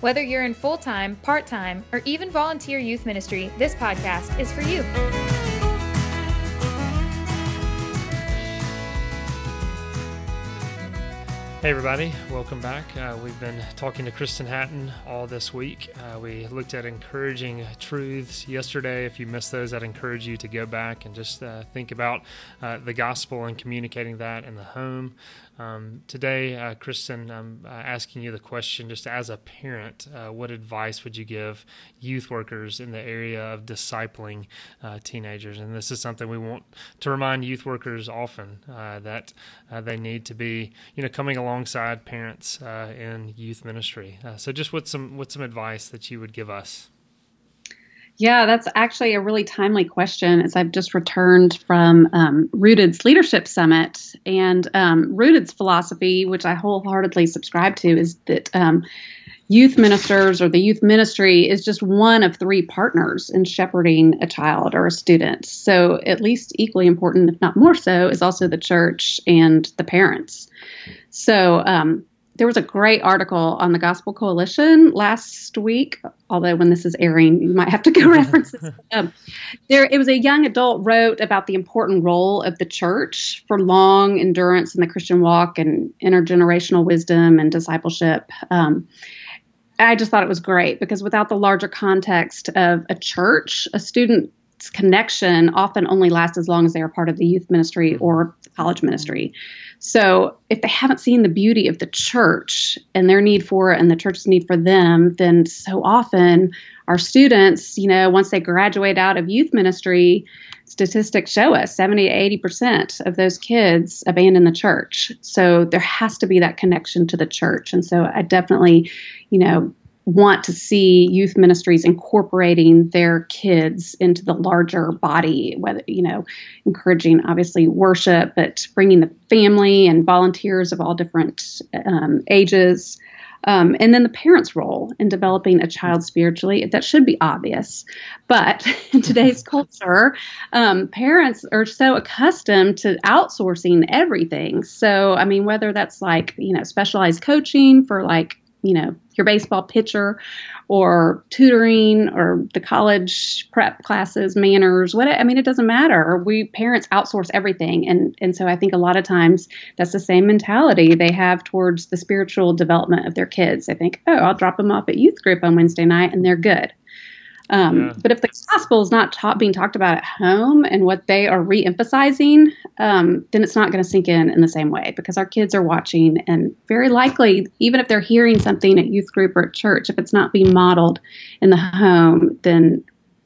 Whether you're in full time, part time, or even volunteer youth ministry, this podcast is for you. Hey, everybody, welcome back. Uh, we've been talking to Kristen Hatton all this week. Uh, we looked at encouraging truths yesterday. If you missed those, I'd encourage you to go back and just uh, think about uh, the gospel and communicating that in the home. Um, today, uh, Kristen, I'm uh, asking you the question just as a parent, uh, what advice would you give youth workers in the area of discipling uh, teenagers? And this is something we want to remind youth workers often uh, that uh, they need to be, you know, coming alongside parents in youth ministry. so, just what's some what's some advice that you would give us? Yeah, that's actually a really timely question as I've just returned from um, Rooted's Leadership Summit. And um, Rooted's philosophy, which I wholeheartedly subscribe to, is that um, youth ministers or the youth ministry is just one of three partners in shepherding a child or a student. So, at least equally important, if not more so, is also the church and the parents. So, um, there was a great article on the Gospel Coalition last week. Although when this is airing, you might have to go reference this. Um, there, it was a young adult wrote about the important role of the church for long endurance in the Christian walk and intergenerational wisdom and discipleship. Um, I just thought it was great because without the larger context of a church, a student's connection often only lasts as long as they are part of the youth ministry mm-hmm. or college ministry. So if they haven't seen the beauty of the church and their need for it and the church's need for them, then so often our students, you know, once they graduate out of youth ministry, statistics show us 70 to 80% of those kids abandon the church. So there has to be that connection to the church. And so I definitely, you know, want to see youth ministries incorporating their kids into the larger body whether you know encouraging obviously worship but bringing the family and volunteers of all different um, ages. Um, and then the parents role in developing a child spiritually that should be obvious. But in today's culture um, parents are so accustomed to outsourcing everything. So i mean whether that's like you know specialized coaching for like you know your baseball pitcher or tutoring or the college prep classes manners what i mean it doesn't matter. We parents outsource everything. And and so i think a lot of times that's the same mentality they have towards the spiritual development of their kids. They think oh i'll drop them off at youth group on wednesday night and they're good um, yeah. But if the gospel is not taught, being talked about at home and what they are re-emphasizing, um, then it's not going to sink in in the same way because our kids are watching, and very likely, even if they're hearing something at youth group or at church, if it's not being modeled in the home, then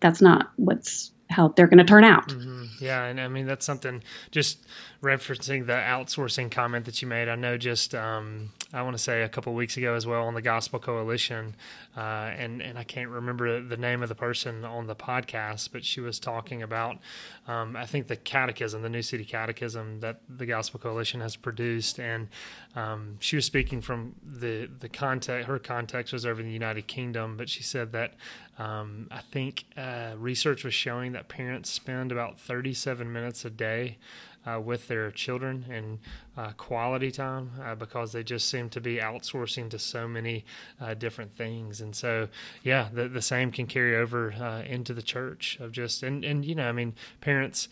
that's not what's how they're going to turn out. Mm-hmm. Yeah, and I mean that's something just referencing the outsourcing comment that you made. I know just um, I want to say a couple weeks ago as well on the Gospel Coalition, uh, and and I can't remember the name of the person on the podcast, but she was talking about um, I think the Catechism, the New City Catechism that the Gospel Coalition has produced, and um, she was speaking from the the context. Her context was over in the United Kingdom, but she said that um, I think uh, research was showing that parents spend about 37 minutes a day uh, with their children and uh, quality time uh, because they just seem to be outsourcing to so many uh, different things. And so, yeah, the, the same can carry over uh, into the church of just, and, and, you know, I mean, parents,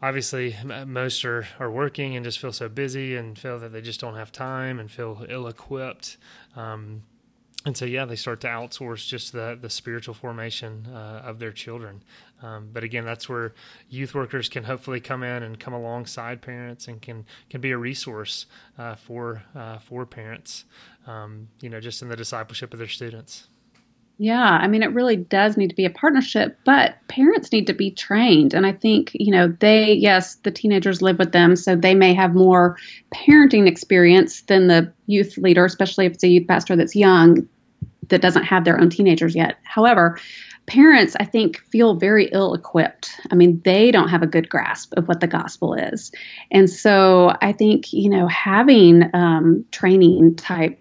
obviously most are, are working and just feel so busy and feel that they just don't have time and feel ill equipped. Um, and so yeah they start to outsource just the the spiritual formation uh, of their children. Um, but again that's where youth workers can hopefully come in and come alongside parents and can can be a resource uh, for uh, for parents um, you know just in the discipleship of their students. Yeah, I mean, it really does need to be a partnership, but parents need to be trained. And I think, you know, they, yes, the teenagers live with them, so they may have more parenting experience than the youth leader, especially if it's a youth pastor that's young that doesn't have their own teenagers yet. However, parents, I think, feel very ill equipped. I mean, they don't have a good grasp of what the gospel is. And so I think, you know, having um, training type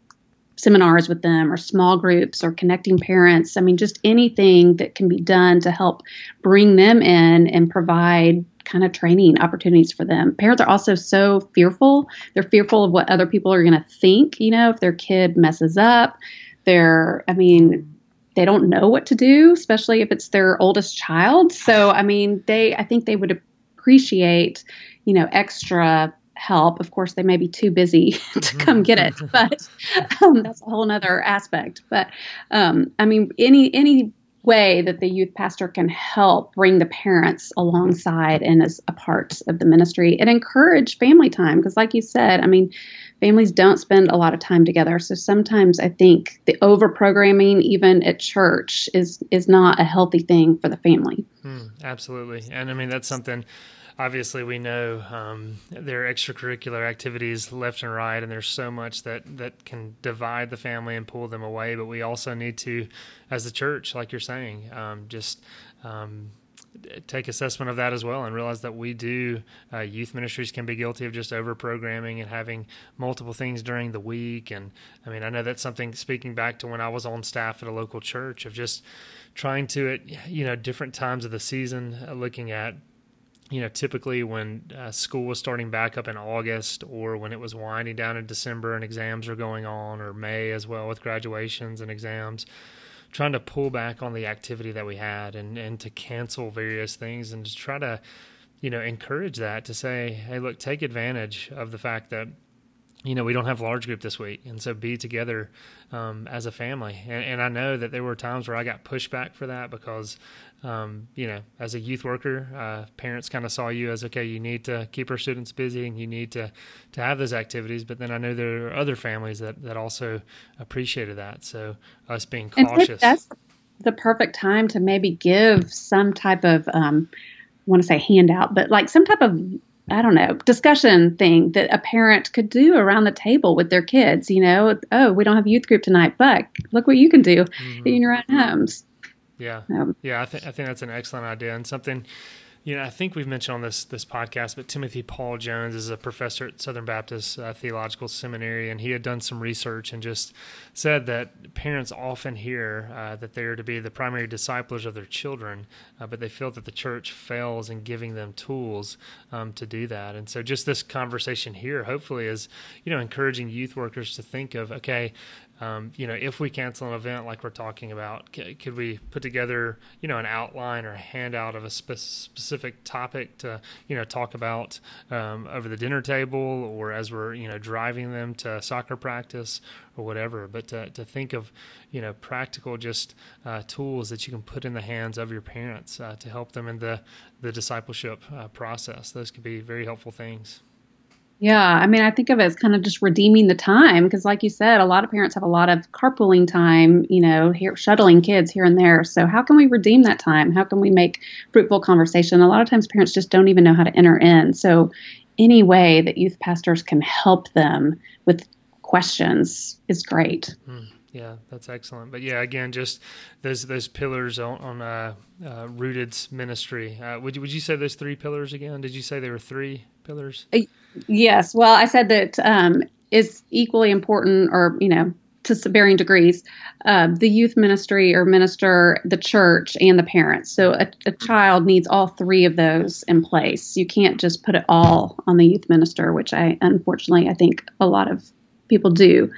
seminars with them or small groups or connecting parents, I mean, just anything that can be done to help bring them in and provide kind of training opportunities for them. Parents are also so fearful. They're fearful of what other people are going to think, you know, if their kid messes up. They're, I mean, they don't know what to do, especially if it's their oldest child. So, I mean, they, I think they would appreciate, you know, extra help. Of course, they may be too busy to come get it, but um, that's a whole other aspect. But um, I mean, any any way that the youth pastor can help bring the parents alongside and as a part of the ministry and encourage family time. Because like you said i mean families don't spend a lot of time together. So sometimes i think the over programming even at church is is not a healthy thing for the family. Hmm, absolutely. And i mean that's something obviously we know um, there are extracurricular activities left and right, and there's so much that that can divide the family and pull them away. But we also need to, as the church, like you're saying, um, just um, take assessment of that as well and realize that we do uh, youth ministries can be guilty of just over programming and having multiple things during the week and i mean i know that's something speaking back to when i was on staff at a local church of just trying to at you know different times of the season uh, looking at you know, typically when uh, school was starting back up in August or when it was winding down in December and exams are going on, or May as well with graduations and exams, trying to pull back on the activity that we had and, and to cancel various things and to try to, you know, encourage that to say, hey, look, take advantage of the fact that you know, we don't have large group this week, and so be together um, as a family. And, and, I know that there were times where I got pushback for that because, um, you know, as a youth worker, uh, parents kind of saw you as okay, you need to keep our students busy and you need to to have those activities. But then I know there are other families that that also appreciated that. So us being cautious. that's the perfect time to maybe give some type of um, I want to say handout, but like some type of I don't know, discussion thing that a parent could do around the table with their kids. You know, oh, we don't have youth group tonight, but look what you can do mm-hmm. in your own homes. Yeah, um, yeah, I think I think that's an excellent idea and something you know, I think we've mentioned on this this podcast, but Timothy Paul Jones is a professor at Southern Baptist uh, Theological Seminary, and he had done some research and just said that parents often hear uh, that they are to be the primary disciples of their children, uh, but they feel that the church fails in giving them tools um, to do that. And so, just this conversation here, hopefully, is you know encouraging youth workers to think of okay, um, you know, if we cancel an event like we're talking about, c- could we put together, you know, an outline or a handout of a spe- specific topic to, you know, talk about um, over the dinner table or as we're, you know, driving them to soccer practice or whatever. But to, to think of, you know, practical just uh, tools that you can put in the hands of your parents uh, to help them in the the discipleship uh, process. Those could be very helpful things. Yeah, I mean, I think of it as kind of just redeeming the time because, like you said, a lot of parents have a lot of carpooling time, you know, here, shuttling kids here and there. So, how can we redeem that time? How can we make fruitful conversation? A lot of times, parents just don't even know how to enter in. So, any way that youth pastors can help them with questions is great. Mm, yeah, that's excellent. But yeah, again, just those those pillars on, on uh, uh, Rooted's ministry. Uh, would you would you say those three pillars again? Did you say there were three pillars? Yes. Well, I said that um, is equally important, or you know, to varying degrees, uh, the youth ministry or minister, the church, and the parents. So a, a, child needs all three of those in place. You can't just put it all on the youth minister, which I unfortunately I think a lot of people do.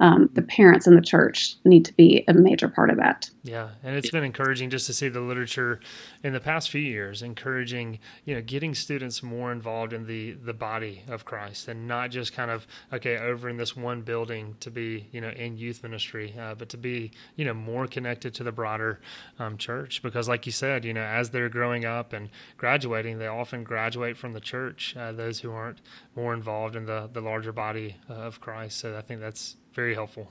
Um, the parents and the church need to be a major part of that. Yeah, and it's been encouraging just to see the literature in the past few years encouraging, you know, getting students more involved in the the body of Christ and not just kind of okay over in this one building to be, you know, in youth ministry, uh, but to be, you know, more connected to the broader um, church because, like you said, you know, as they're growing up and graduating, they often graduate from the church. Uh, those who aren't more involved in the the larger body uh, of Christ. So I think that's very helpful.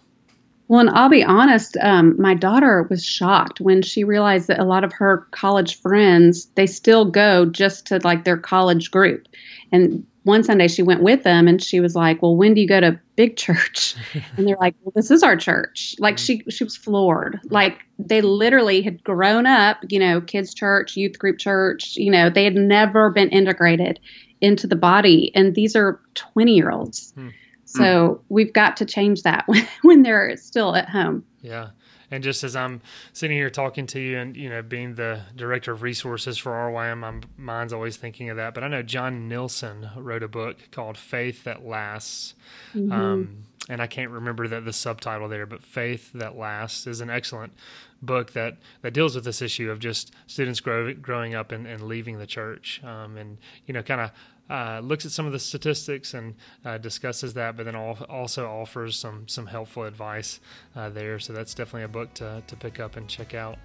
Well, and I'll be honest, um, my daughter was shocked when she realized that a lot of her college friends, they still go just to like their college group. And one Sunday she went with them and she was like, Well, when do you go to big church? And they're like, Well, this is our church. Like she she was floored. Like they literally had grown up, you know, kids church, youth group church, you know, they had never been integrated into the body. And these are 20 year olds. Hmm. So we've got to change that when, when they're still at home. Yeah. And just as I'm sitting here talking to you and, you know, being the director of resources for RYM, my mind's always thinking of that. But I know Jon Nielson wrote a book called Faith That Lasts. Mm-hmm. Um, and I can't remember the, the subtitle there, but Faith That Lasts is an excellent book that, that deals with this issue of just students grow, growing up and, and leaving the church um, and, you know, kind of uh, looks at some of the statistics and uh, discusses that, but then also offers some some helpful advice uh, there. So that's definitely a book to, to pick up and check out.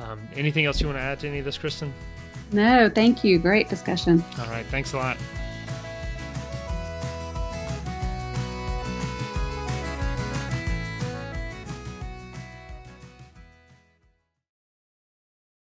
Um, anything else you want to add to any of this, Kristen? No, thank you. Great discussion. All right. Thanks a lot.